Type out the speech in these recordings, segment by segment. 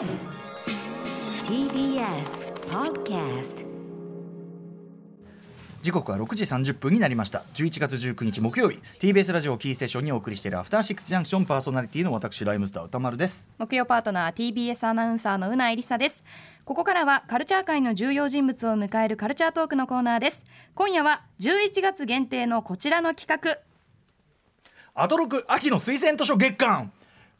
TBS Podcast 時刻は6時30分になりました。11月19日木曜日。TBS ラジオキーステーションにお送りしているアフターシックスジャンクションパーソナリティの私ライムスター歌丸です。木曜パートナー TBS アナウンサーのうないりさです。ここからはカルチャー界の重要人物を迎えるカルチャートークのコーナーです。今夜は11月限定のこちらの企画。アドロク秋の推薦図書月間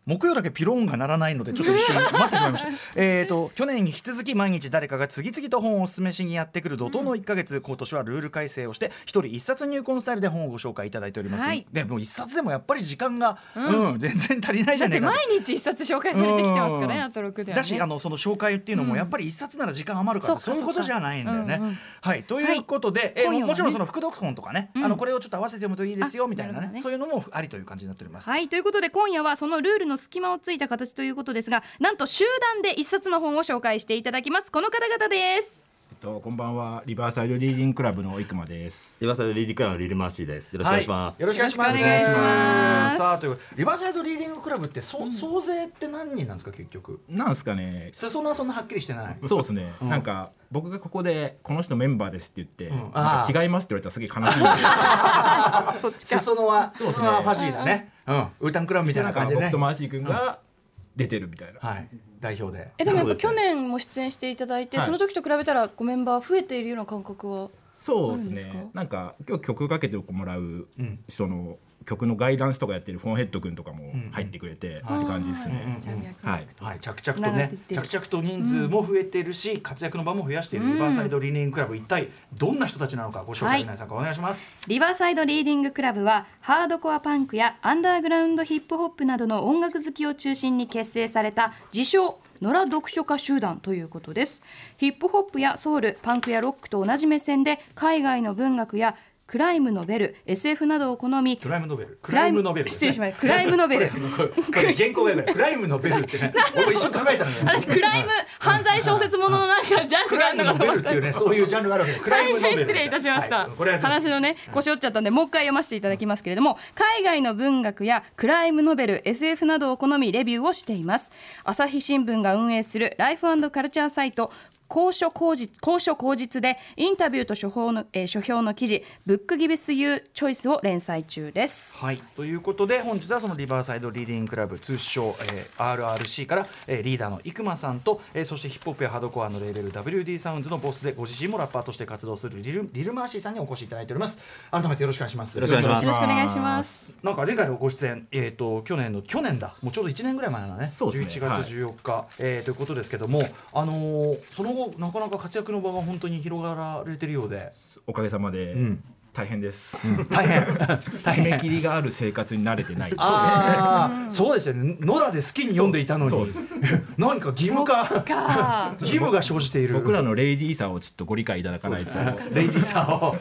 木曜だけピローンが鳴らないのでちょっと一瞬待ってしまいました。えーと去年に引き続き毎日誰かが次々と本をお勧めしにやってくる怒涛の1か月、今年はルール改正をして一人一冊入魂スタイルで本をご紹介いただいております、はい。でもう一冊でもやっぱり時間が、うん。全然足りないじゃねえか毎日一冊紹介されてきてますからねうん。アトロクではね。だしあのその紹介っていうのもやっぱり一冊なら時間余るから、そういうことじゃないんだよね。そうんうん。はい。ということで、えー今夜はね。もちろんその副読本とかね、うん。あのこれをちょっと合わせて読むといいですよあみたいなね。ね。そういうのもありという感じになっております。はい。ということで今夜はそのルールの隙間をついた形ということですがなんと集団で一冊の本を紹介していただきます。この方々です。と、こんばんは、リバーサイドリーディングクラブの生間です。リバーサイドリーディングクラブのリルマーシーです。よろしくお願いします。よろしくお願いします。さあというリバーサイドリーディングクラブってそ、総勢って何人なんですか結局？なんですかね。裾野はそんなはっきりしてない。そうですね、うんなんか僕がここでこの人メンバーですって言って、うんなんか違いますって言われたらすげえ悲しい 裾野は裾野はファジーだね。うん。ウータンクラブみたいな感じでね僕と。マーシー君が出てるみたいな、はい。代表で。えでもやっぱ去年も出演していただいて、はいその時と比べたらこうメンバー増えているような感覚はそうですあるんですかねなんか今日曲かけてもらううん。その曲のガイダンスとかやってるフォンヘッド君とかも入ってくれて、って感じですね、はい。着々とね着々と人数も増えてるし、活躍の場も増やしているうんリバーサイドリーディングクラブ、一体どんな人たちなのかご紹はい介皆さんお願いします、リバーサイドリーディングクラブはハードコアパンクやアンダーグラウンドヒップホップなどの音楽好きを中心に結成された自称野良読書家集団ということです。ヒップホップやソウルパンクやロックと同じ目線で海外の文学やクライムノベル SF などを好みクライムノベル。ククライムノベル失礼しました。クライムノベル。原稿がやばいクライムノベルってね俺一瞬考えたのよ。私クライム犯罪小説もののなんかジャンクルがあるのライムノベかと思ったルっていうねそういうジャンルがあるわけでクライムノベル失礼いたしました、話のね腰折っちゃったんでもう一回読ませていただきますけれども海外の文学やクライムノベル SF などを好みレビューをしています。朝日新聞が運営するライフカルチャーサイト高所口実高所口実でインタビューと書評の、えー書評の記事「ブックギブスユーチョイスを連載中です。はい、ということで本日はそのリバーサイドリーディングクラブ通称、えー RRC から、えーリーダーの生間さんと、えーそしてヒップホップやハードコアのレーベル WD サウンズのボスでご自身もラッパーとして活動するリルリルマーシーさんにお越しいただいております。改めてよろしくお願いします。よろしくお願いします。よろしくお願いします。なんか前回のご出演、えー、と去年の去年だ。もうちょうど1年ぐらい前だね。そうですね。11月14日、えーということですけども、あのーその後なかなか活躍の場が本当に広がられてるようで、おかげさまで。ん大変です、大変。締め切りがある生活に慣れてないああそうですよね。野良で好きに読んでいたのに。何か義務化か。義務が生じている。僕らのレイジーさをちょっとご理解いただかないと。レイジーさを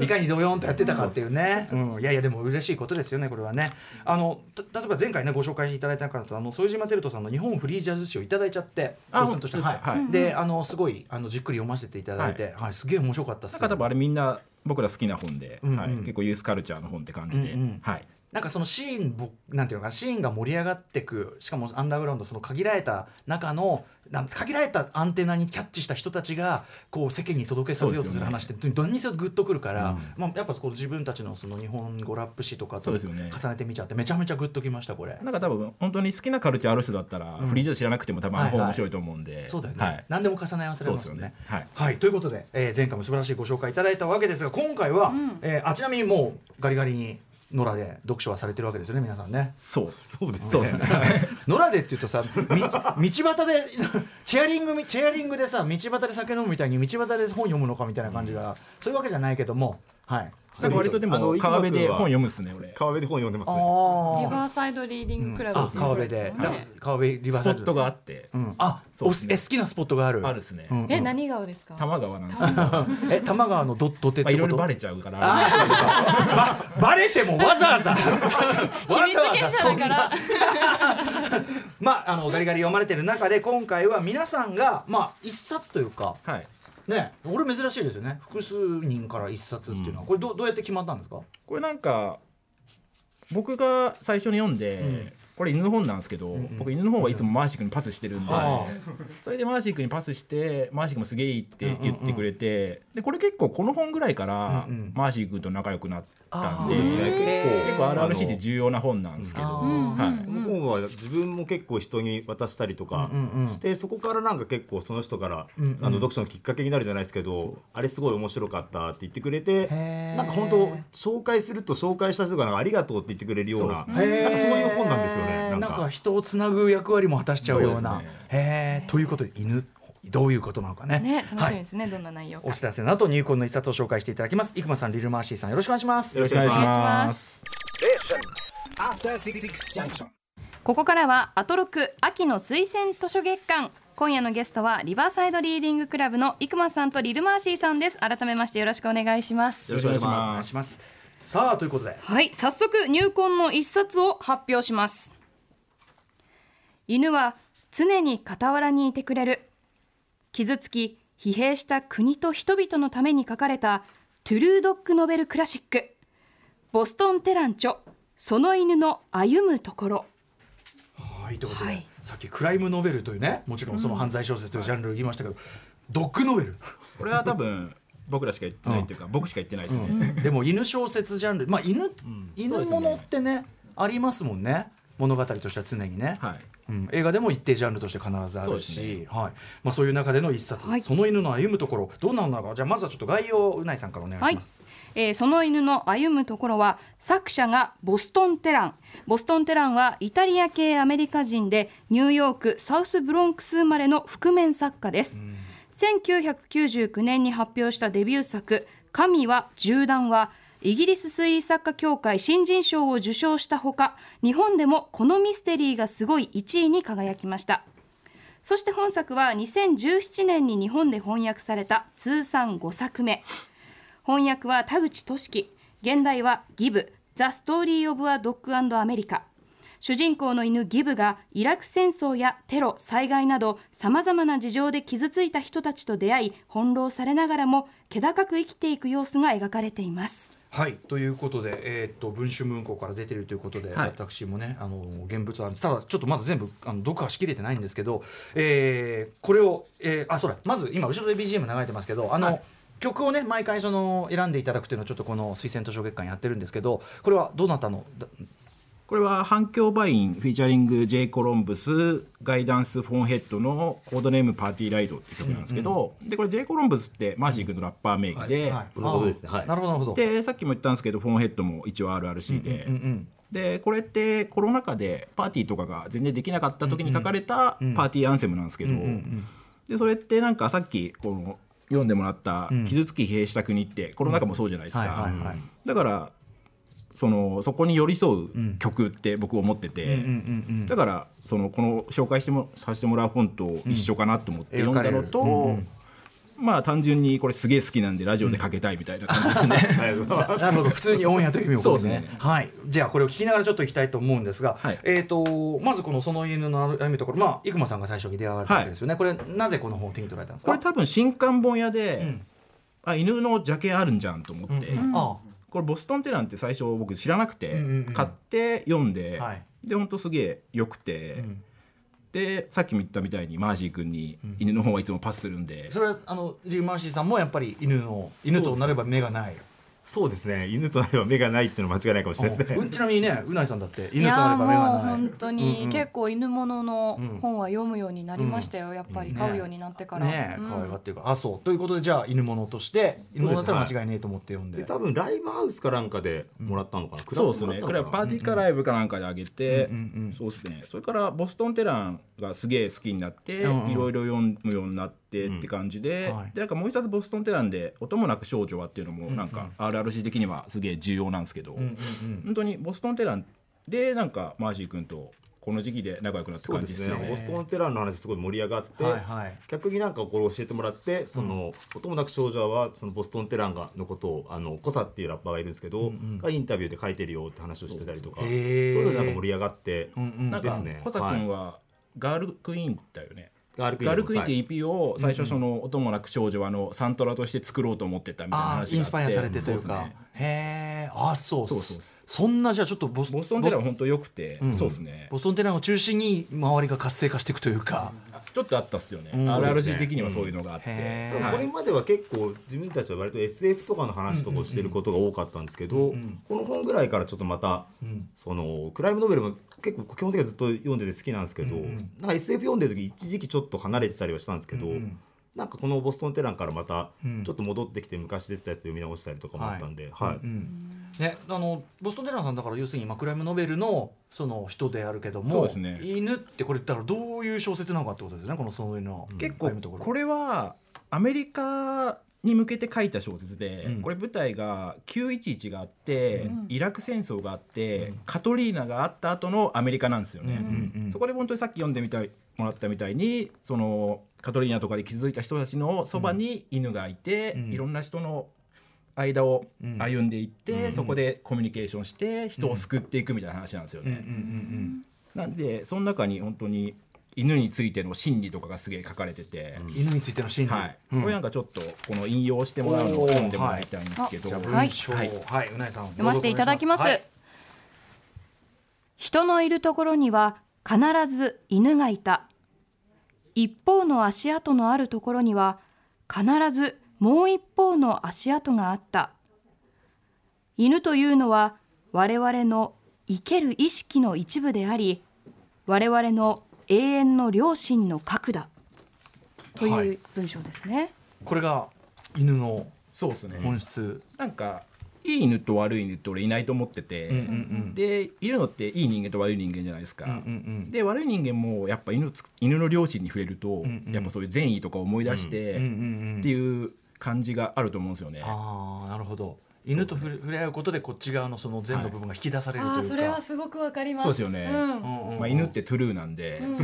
いかにドヨンとやってたかっていうね、うん、いやいやでも嬉しいことですよねこれはね。あのた例えば前回ねご紹介いただいた方とあの副島テルトさんの日本フリージャズ誌をいただいちゃってあドスンとして。はい。であのすごいあのじっくり読ませていただいて、はい。すげえ面白かったっす。なんか多分あれみんな僕ら好きな本で、うんうんはい、結構ユースカルチャーの本って感じで、うんうんはい、なんかそのシーンぼなんていうのかなシーンが盛り上がってくしかもアンダーグラウンドその限られた中のなん限られたアンテナにキャッチした人たちがこう世間に届けさせようとする話ってどんにせよグッとくるから、まあ、やっぱこう自分たちのその日本語ラップ誌とかとそうですよね。重ねてみちゃってめちゃめちゃグッときましたこれ。なんか多分本当に好きなカルチャーある人だったら、うん。フリージャズ知らなくても多分あのはい。はい本面白いと思うんで、そうだよね、はい、何でも重ね合わせられますよね。はい。はい、ということで、えー前回も素晴らしいご紹介いただいたわけですが今回は、えーあちなみにもうガリガリに野良で読書はされてるわけですよね皆さんね。そうそうですね。野良でって言うとさみ 道端で チェアリングチェアリングでさ道端で酒飲むみたいに道端で本読むのかみたいな感じが、そういうわけじゃないけどもはい。割とでもあの川辺で本読むっすね俺。川辺で本読んでますね。あリバーサイドリーディングクラブ。う川辺で、だ川辺リバーサイド。スポットがあって、うん、あお好きなスポットがある。あるっすね、うんえ何川ですか？多摩川なんですえ多摩川。のド土手ってこと？あいろいろバレちゃうから。あバレてもわざわざ。わざわざそんな。まああのガリガリ読まれてる中で今回は皆さんがまあ一冊というかはいね俺珍しいですよね。複数人から一冊っていうのは、これどどうやって決まったんですか？これなんか僕が最初に読んで、これ犬の本なんですけど、僕犬の本はいつもマーシー君にパスしてるんで、あそれでマーシー君にパスしてマーシー君もすげえいいって言ってくれて、でこれ結構この本ぐらいから、うんうん。マーシー君と仲良くなったんですね。結構あの RRC って重要な本なんですけど、あはい。この本は自分も結構人に渡したりとかうんうんうん。して、そこからなんか結構その人から、うんうん。あの読書のきっかけになるじゃないですけど、あれすごい面白かったって言ってくれてなんか本当紹介すると紹介した人がなんかありがとうって言ってくれるようななんかそういう本なんですよねななんんかか人をつなぐ役割も果たしちゃうような。そうえということで犬どういうことなのかね。ね楽しはいみですね、どんな内容か。お知らせの後入魂の一冊を紹介していただきます。生駒さんリルマーシーさんよろしくお願いします。よろしくお願いします。す。ここからはアトロク秋の推薦図書月間。今夜のゲストはリバーサイドリーディングクラブの生駒さんとリルマーシーさんです。改めましてよろしくお願いします。よろしくお願いしお願ますいしますさあということで。はい早速入魂の一冊を発表します。犬は常に傍らにいてくれる。傷つき疲弊した国と人々のために書かれたトゥルードッグノベルクラシック。ボストン・テランチョその犬の歩むところ。はいということで、はい。さっきクライムノベルというねもちろんその犯罪小説というジャンルを言いましたけど、ドッグノベル、これは多分僕らしか言ってないっていうか、僕しか言ってないですね。でも犬小説ジャンルまあ犬、犬ものってねありますもんね。物語としては常にね、はい。うん、映画でも一定ジャンルとして必ずあるそうしではい。まあ、そういう中での一冊、はい。その犬の歩むところどんなのなのかじゃあまずはちょっと概要をうないさんからお願いします。えーその犬の歩むところは作者がボストン・テラン。ボストン・テランはイタリア系アメリカ人でニューヨークサウスブロンクス生まれの覆面作家です、1999年に発表したデビュー作「神は銃弾」はイギリス推理作家協会新人賞を受賞したほか日本でもこのミステリーがすごい1位に輝きました。そして本作は2017年に日本で翻訳された通算5作目。翻訳は田口俊樹。現代はギブ「ザ・ストーリー・オブ・ア・ドッグ・アンド・アメリカ」主人公の犬ギブがイラク戦争やテロ災害などさまざまな事情で傷ついた人たちと出会い翻弄されながらも気高く生きていく様子が描かれています。はいということで、えーっと文春文庫から出てるということで、はい。私もねあの現物はただちょっとまだ全部あの読破しきれてないんですけど、えーこれを、えーあそうだまず今後ろで BGM 流れてますけどあの、はい。曲をね毎回その選んでいただくというのをちょっとこの推薦図書月間やってるんですけどこれはどなたのだこれは反響バインフィーチャリング J コロンブスガイダンスフォンヘッドのコードネームパーティーライドっていう曲なんですけど、でこれ J コロンブスってマーシー君のラッパー名義で、はでなるほどなるほど。でさっきも言ったんですけどフォンヘッドも一応 RRC で、うんうんでこれってコロナ禍でパーティーとかが全然できなかった時に書かれたパーティーアンセムなんですけど、でそれってなんかさっきこの読んでもらった「傷つき疲弊した国」ってコロナ禍もそうじゃないですはいはいかはい。だからそのそこに寄り添う曲って僕思ってて、うんうんうんだからそのこの紹介してもさせてもらう本と一緒かなと思って読んだのと、うん描かれる。まあ単純にこれすげえ好きなんでラジオでかけたいみたいな感じですね。なるほど普通にオンエアという意味をね。はい。じゃあこれを聞きながらちょっといきたいと思うんですが、はい。えっ、とまずこのその犬の歩みところまあ生駒さんが最初に出会われたわけですよね、これなぜこの本を手に取られたんですか？これ多分新刊本屋で、ん。あ犬のジャケあるんじゃんと思って、うんあこれボストンテランって最初僕知らなくて、うんうんうん。買って読んで、はい。で本当すげえ良くて、ん。でさっきも言ったみたいにマージー君に犬の方はいつもパスするんで、それはあのリルマーシーさんもやっぱり犬の犬となれば目がないそうですね。犬となれば目がないっていうのは間違いないかもしれないですね。うんちなみにねうないさんだって犬いやーとなれば目がもうない本当に、うんうん。結構犬物のうん本は読むようになりましたよ、やっぱり買うようになってから、ね。えうん。可愛がっていうか、あそう。ということでじゃあ犬物として犬物だったら間違いねえと思って読んで。で多分ライブハウスかなんかでもらったのかな、そうですね。これはパーティーかライブかなんかであげて、うんうんうんそうですねそれからボストンテランがすげえ好きになって、うんうんいろいろ読むようになってって感じで、はいでなんかもう一冊ボストンテランで「音もなく少女は」っていうのもなんか RRC 的にはすげえ重要なんですけど、うんうんうん。本当にボストンテランでなんかマーシー君とこの時期で仲良くなったそう感じですよね。ですね。ボストンテランの話すごい盛り上がって、はいはい。逆になんかこれ教えてもらってその、音もなく少女はそのボストンテランがのことをあのコサっていうラッパーがいるんですけど、がインタビューで書いてるよって話をしてたりとかそういうのでなんか盛り上がって、うんうん。なんかですねコサ君はガールクイーンだよね。ガールクイーンガルクイーンってい EP を最初その音もなく少女はあのサントラとして作ろうと思ってたみたいなあ話があって。ーインスパイアされてというか。へえあそう。そうそうそんなじゃあちょっとボスボストンテラーは本当良くて、うん。そうですね。ボストンテラーを中心に周りが活性化していくというか、ちょっとあったっすよね、うん。RRG 的にはそういうのがあって、これまでは結構自分たちは割と SF とかの話とかをしてることが多かったんですけど、この本ぐらいからちょっとまた、そのクライムノベルも結構基本的にはずっと読んでて好きなんですけど、なんか SF 読んでる時一時期ちょっと離れてたりはしたんですけど、なんかこのボストンテランからまたちょっと戻ってきて昔出てたやつ読み直したりとかもあったんで、はい。ね、あのボストンテラーさんだから要するに今クライムノベルのその人であるけどもね。犬ってこれだからどういう小説なのかってことですねこのそういうの結構ところ。これはアメリカに向けて書いた小説で、うん。これ舞台が911があって、うん。イラク戦争があって、カトリーナがあった後のアメリカなんですよね。うん。うんそこで本当にさっき読んでみたいもらったみたいにそのカトリーナとかで気づいた人たちのそばに犬がいて、うん。いろんな人の間をうん。歩んでいって、うん。そこでコミュニケーションして人を救っていくみたいな話なんですようんうんうね。ん。なんでその中に本当に犬についての心理とかがすげえ書かれてて。うん。犬についての心理、はい、うん。これなんかちょっとこの引用してもらうのを読んでもらいたいんですけど、じゃあはい。文章はい、はい。うなえさん読ませていただきます、はい人のいるところには必ず犬がいた。一方の足跡のあるところには必ずもう一方の足跡があった。犬というのは我々の生ける意識の一部であり我々の永遠の良心の核だ。とはい。いう文章ですね、これが犬のそうですね、本質、なんかいい犬と悪い犬って俺いないと思ってて、うんうんうん。でいるのっていい人間と悪い人間じゃないですか、うんうんうん。で悪い人間もやっぱ犬つ犬の良心に触れると、んうんやっぱそういう善意とか思い出して、うんうんうん。っていう感じがあると思うんですよね。ああなるほど。犬と触れ触れ合うことでこっち側のその善の部分が引き出されるというか、ああそれはすごくわかります。そうですよね。うん。うんうんうん。まあ、犬ってトゥルーなんで、犬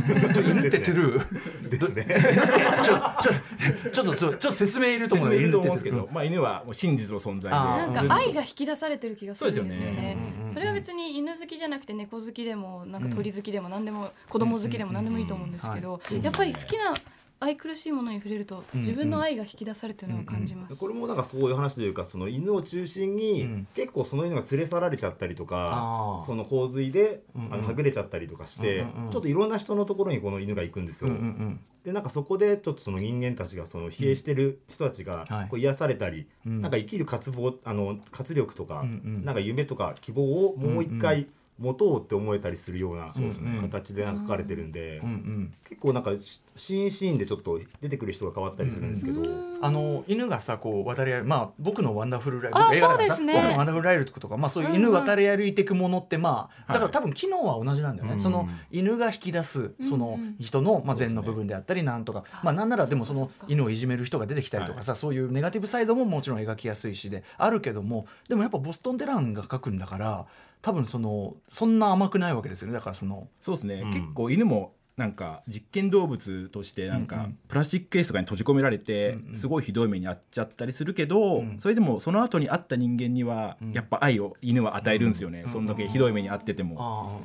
ってトゥルー？ですね。ちょちょちょっとちょっと説明いると思う説明いると犬って思うんですけど、まあ、犬はもう真実の存在でなんか愛が引き出されてる気がするんですよそうですよね。ねうんうん。うんそれは別に犬好きじゃなくて猫好きでもなんか鳥好きでも何でも子供好きでも何でもいいと思うんですけどやっぱり好きな愛くるしいものに触れると自分の愛が引き出されてるのを感じます。これもなんかそういう話というかその犬を中心に、うん。結構その犬が連れ去られちゃったりとかその洪水で、うんうん。あのはぐれちゃったりとかして、うんうんうん。ちょっといろんな人のところにこの犬が行くんですよ。うんうんうん。でなんかそこでちょっとその人間たちがその疲弊してる人たちがはい。こう癒されたり、うん。なんか生きる渇望あの活力とか、うんうん。なんか夢とか希望をもう一回持とうって思えたりするような形でなんか書かれてるんで、うんうん。結構なんかしシーンシーンでちょっと出てくる人が変わったりするんですけど。あの犬がさこう渡り歩まあ僕のワンダフルライフあ僕映画だからさ。ね僕のワンダフルライフとかまあそういう犬渡り歩いていくものってまあだからはい多分機能は同じなんだよね、うん。その犬が引き出すその人のまあ善の部分であったりなんとか、まあなんならでもその犬をいじめる人が出てきたりとかさ、そういうネガティブサイドももちろん描きやすいしであるけどもでもやっぱボストン・デランが書くんだから多分そのそんな甘くないわけですよね。だからそのそうですね、うん。結構犬もなんか実験動物としてなんかプラスチックケースとかに閉じ込められてすごいひどい目に遭っちゃったりするけど、うん。それでもその後に会った人間にはうん。やっぱ愛を犬は与えるんですよね、うん。そんだけひどい目に遭ってても。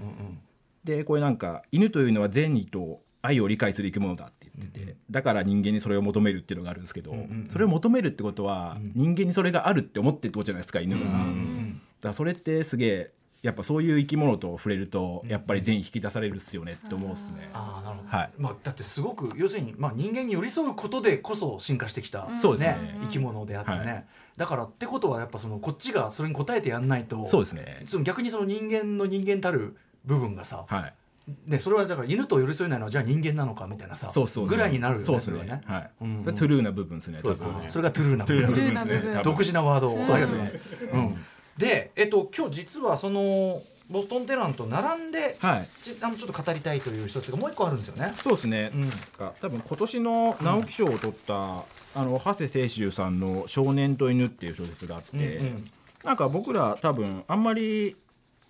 でこれなんか犬というのは善意と愛を理解する生き物だって言ってて、だから人間にそれを求めるっていうのがあるんですけど、それを求めるってことはうん。人間にそれがあるって思ってるってことじゃないですか犬が。だからそれってすげえやっぱそういう生き物と触れるとやっぱり善意引き出されるっすよねって思うっすね。ああなるほど、はい。まあ、だってすごく要するに、まあ、人間に寄り添うことでこそ進化してきた、そうですね。生き物であってね、はい。だからってことはやっぱそのこっちがそれに応えてやんないとそうですね。その逆にその人間の人間たる部分がさ、はい。ね、それはだから犬と寄り添えないのはじゃあ人間なのかみたいなさそうそうぐらいになるよね。そうですね。ねはい。うん。うんトゥルーな部分ですね。そうですね。それがトゥルーな部分。分ですね。独自なワードをありがとうございます。うん、で、えっと、今日実はそのボストンテランと並んで、はい。ちあのちょっと語りたいという一つがもう一個あるんですよね。そうですね。うん多分今年の直木賞を取った、あの長谷清舟さんの少年と犬っていう小説があって、うんうんなんか僕ら多分あんまり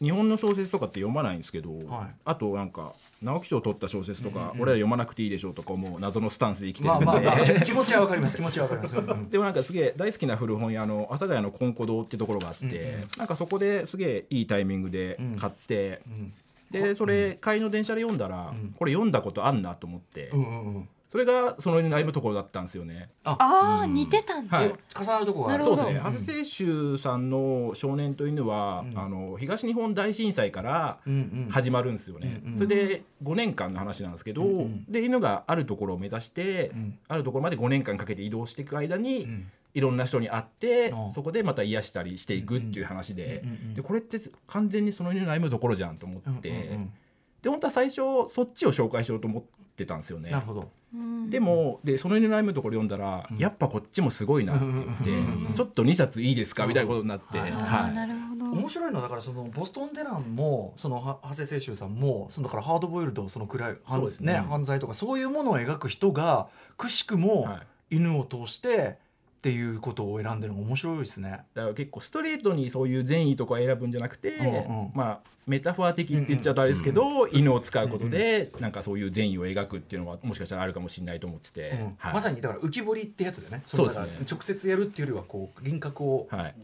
日本の小説とかって読まないんですけど、はい。あとなんか直木賞を取った小説とか、俺ら読まなくていいでしょうとか思う謎のスタンスで生きてる。んで、まあまあまあ気持ちはわかります。気持ちはわかります。うん。うんでもなんかすげえ大好きな古本屋の阿佐ヶ谷の金庫堂っていうところがあって、うんうん。なんかそこですげえいいタイミングで買って、うん。でそれ帰りの電車で読んだら、うん。これ読んだことあんなと思って、うんうんうんそれがその悩むところだったんですよね。あ。あ似てたんだ、はい。え重なるとこがある。なるほどそうですね。長谷清舟さんの少年と犬は、あの東日本大震災からうんうん。始まるんですよね。うんうん。それで5年間の話なんですけど、んで犬があるところを目指して、ん。あるところまで5年間かけて移動していく間に、ん。いろんな人に会って、うんそこでまた癒したりしていくっていう話で、うんうんうんでこれって完全にその犬の歩むところじゃんと思って、うんうんうんで本当は最初そっちを紹介しようと思ってたんですよね。なるほど。うん。でもでその犬のところ読んだら、やっぱこっちもすごいなって言って、ちょっと2冊いいですか？みたいなことになって、はいあはい。あなるほど。面白いのはだからそのボストン・デランもそのは長谷清舟さんもそのだからハードボイルドその暗い犯,、そうですね。犯罪とかそういうものを描く人がくしくもは犬を通してっていうことを選んでるのが面白いですね。だから結構ストレートにそういう善意とか選ぶんじゃなくて、うんうん。まあメタファー的って言っちゃうとあれですけど、犬を使うことで、なんかそういう善意を描くっていうのはもしかしたらあるかもしれないと思ってて、うんはい。まさにだから浮き彫りってやつでね。そうですね。直接やるっていうよりはこう輪郭を、はい。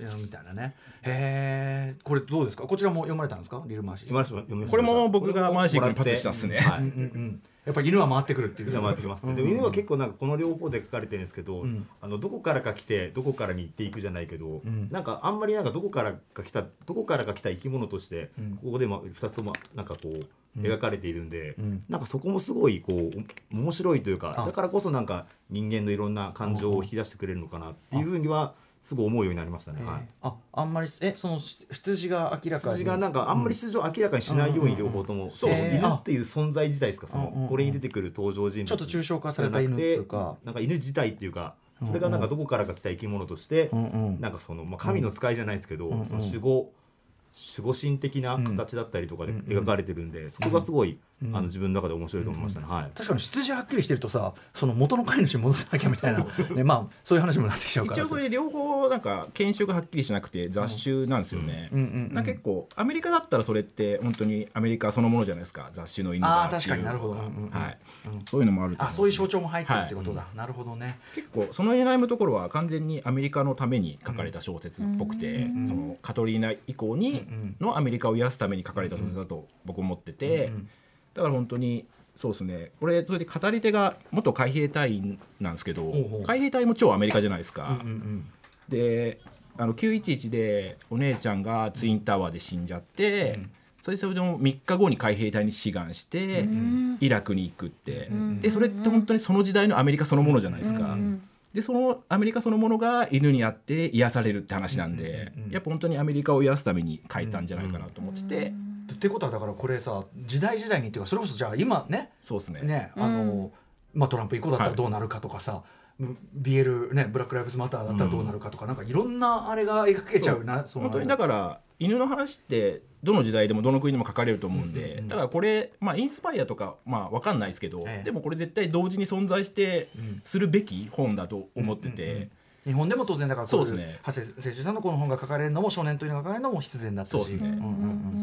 やるみたいなね。へえこれどうですか？こちらも読まれたんですか？リルマーシー読まれて読みましたこれも僕がマーシー君にパスしたっすね。はい。うんうんうんやっぱり犬は回ってくるっていう。犬は回ってきます、でも犬は結構なんかこの両方で書かれてるんですけど、ん。あのどこからか来てどこからに行っていくじゃないけど、ん。なんかあんまりなんかどこからか来たどこからか来た生き物として、ん。ここでも2つともなんかこう描かれているんで、ん。なんかそこもすごいこうお面白いというかあ。だからこそなんか人間のいろんな感情を引き出してくれるのかなっていうふうにはすごい思うようになりましたね。はい。ああんまりえそのし羊が明らかに数字がなんかあんまり出場明らかにしないように両方とも、そう犬っていう存在自体ですかそのこれに出てくる登場人物。ちょっと抽象化された犬っていうか。なんか犬自体っていうかそれがなんかどこからか来た生き物として、なんかその、まあ、神の使いじゃないですけど、その守護守護神的な形だったりとかで描かれてるんで、そこがすごい、あの自分の中で面白いと思いましたね、はい。確かに羊はっきりしてるとさその元の飼い主に戻さなきゃみたいな、ね、まあそういう話もなってきちゃうから。一応それ両方なんか犬種がはっきりしなくて雑種なんですよね、うんうんうん結構アメリカだったらそれって本当にアメリカそのものじゃないですか。雑種の犬があー確かになるほど。はい。そういうのもあるあそういう象徴も入ってるってことだ、なるほどね。結構その悩むところは完全にアメリカのために書かれた小説っぽくて、そのカトリーナ以降にんのアメリカを癒すために書かれた小説だと僕思ってて、だから本当にそうですね。これそれで語り手が元海兵隊員なんですけど海兵隊も超アメリカじゃないですか。であの911でお姉ちゃんがツインタワーで死んじゃって、それでそれでも3日後に海兵隊に志願して、イラクに行くって、でそれって本当にその時代のアメリカそのものじゃないですか。でそのアメリカそのものが犬にあって癒されるって話なんで、やっぱ本当にアメリカを癒すために書いたんじゃないかなと思ってて、ってことはだからこれさ時代時代にっていうかそれこそじゃあ今ねそうですね。ねあの、まあ、トランプ以降だったらどうなるかとかさ、BL ねブラック・ライブズ・マターだったらどうなるかとか、なんかいろんなあれが描けちゃうなその本当にだから犬の話ってどの時代でもどの国でも書かれると思うんで、だからこれまあインスパイアとかまあわかんないですけど、ええ。でもこれ絶対同時に存在してするべき本だと思ってて、日本でも当然だからそうですね。長谷清舟さんのこの本が書かれるのも少年というのが書かれるのも必然だったし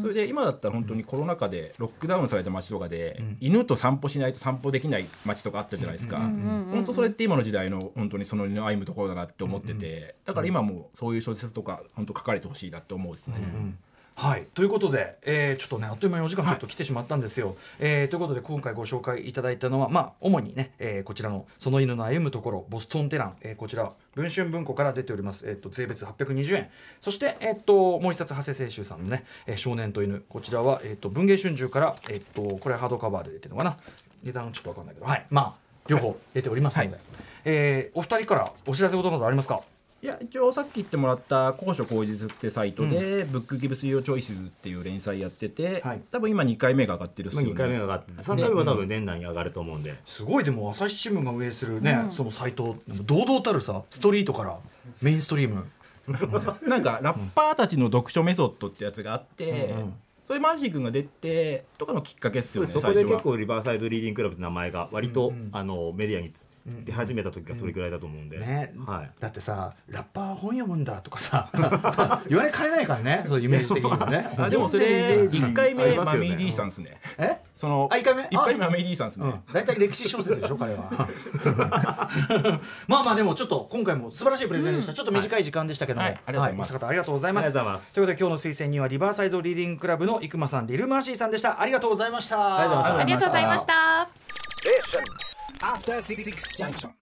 それで今だったら本当にコロナ禍でロックダウンされた街とかで、ん。犬と散歩しないと散歩できない街とかあったじゃないですか、本当それって今の時代の本当にその歩むところだなって思ってて、だから今もそういう小説とか本当書かれてほしいなって思うですね。うんはい。ということで、えーちょっとねあっという間にお時間ちょっと来てしまったんですよ。えーということで今回ご紹介いただいたのはまあ主にね、えーこちらの「その犬の歩むところボストンテラン」えーこちら文春文庫から出ております、えー、と税別820円。そして、えー、ともう一冊長谷清舟さんのね「えー少年と犬」こちらは、えー、と文藝春秋から、えー、とこれはハードカバーで出てるのかな。値段ちょっとわかんないけど。はい。まあ両方出ておりますので、えーお二人からお知らせことなどありますか？いや一応さっき言ってもらった高所高実ってサイトで、ブックギブス用チョイスっていう連載やってて、はい。多分今2回目が上がってるっすまあ、よね。2回目が上がって3回目は多分年内に上がると思うんで、すごいでも朝日新聞が運営するね、そのサイト堂々たるさストリートからメインストリーム。なんかラッパーたちの読書メソッドってやつがあって、うんうん。それマーシー君が出てとかのきっかけっすよねそこで結構リバーサイドリーディングクラブって名前が割と、あのメディアに出始めた時がそれぐらいだと思うんで、ね、はい、だってさラッパー本読むんだとかさ 言われかねないからねそういうイメージ的にもね。あでもそれ1回目マミー D さんっすね。え？そのあ一回目？一回目マミー D さんっすね、うん、大体歴史小説でしょ彼は。まあまあでもちょっと今回も素晴らしいプレゼンでした、ちょっと短い時間でしたけども、はい。ありがとうございます。お二方ありがとうございます。ありがとうございます。ということで今日の推薦人はリバーサイドリーディングクラブの生間さんリルマーシーさんでした。ありがとうございました。ありがとうございました。あ after 6, six junction.